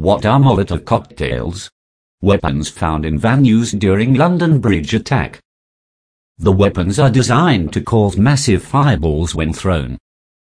What are Molotov cocktails? Weapons found in van used during London Bridge attack. The weapons are designed to cause massive fireballs when thrown.